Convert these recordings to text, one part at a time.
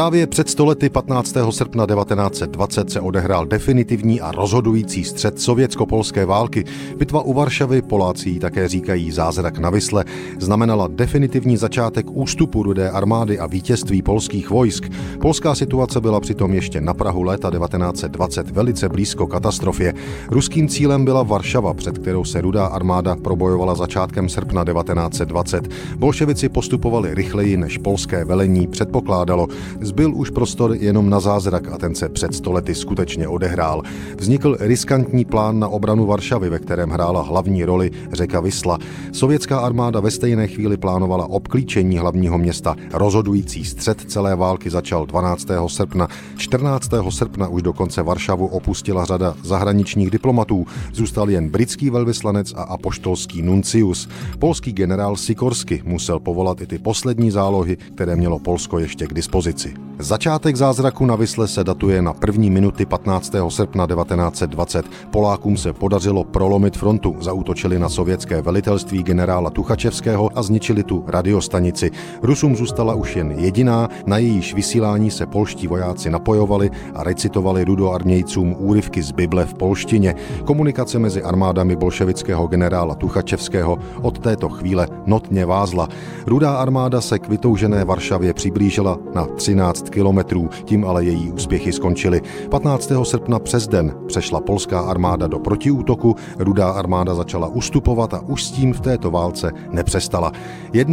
Právě před stolety 15. srpna 1920 se odehrál definitivní a rozhodující střed sovětsko-polské války. Bitva u Varšavy, Poláci také říkají zázrak na Vysle, znamenala definitivní začátek ústupu rudé armády a vítězství polských vojsk. Polská situace byla přitom ještě na Prahu léta 1920 velice blízko katastrofě. Ruským cílem byla Varšava, před kterou se rudá armáda probojovala začátkem srpna 1920. Bolševici postupovali rychleji, než polské velení předpokládalo. Zbyl už prostor jenom na zázrak a ten se před stolety skutečně odehrál. Vznikl riskantní plán na obranu Varšavy, ve kterém hrála hlavní roli řeka Vysla. Sovětská armáda ve stejné chvíli plánovala obklíčení hlavního města. Rozhodující střed celé války začal 12. srpna. 14. srpna už dokonce Varšavu opustila řada zahraničních diplomatů. Zůstal jen britský velvyslanec a apoštolský nuncius. Polský generál Sikorsky musel povolat i ty poslední zálohy, které mělo Polsko ještě k dispozici. Začátek zázraku na Vysle se datuje na první minuty 15. srpna 1920. Polákům se podařilo prolomit frontu, zautočili na sovětské velitelství generála Tuchačevského a zničili tu radiostanici. Rusům zůstala už jen jediná, na jejíž vysílání se polští vojáci napojovali a recitovali rudoarmějcům úryvky z Bible v polštině. Komunikace mezi armádami bolševického generála Tuchačevského od této chvíle notně vázla. Rudá armáda se k vytoužené Varšavě přiblížila na 13 kilometrů, tím ale její úspěchy skončily. 15. srpna přes den přešla polská armáda do protiútoku, rudá armáda začala ustupovat a už s tím v této válce nepřestala.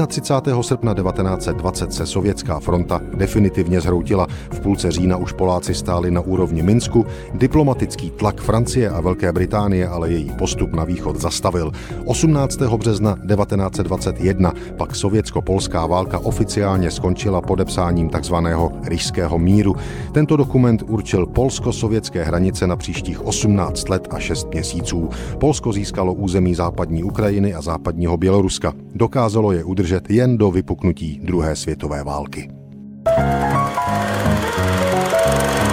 31. srpna 1920 se sovětská fronta definitivně zhroutila. V půlce října už Poláci stáli na úrovni Minsku, diplomatický tlak Francie a Velké Británie ale její postup na východ zastavil. 18. března 1921 pak sovětsko-polská válka oficiálně skončila podepsáním tzv Rýžského míru. Tento dokument určil polsko-sovětské hranice na příštích 18 let a 6 měsíců. Polsko získalo území západní Ukrajiny a západního Běloruska. Dokázalo je udržet jen do vypuknutí druhé světové války. thank you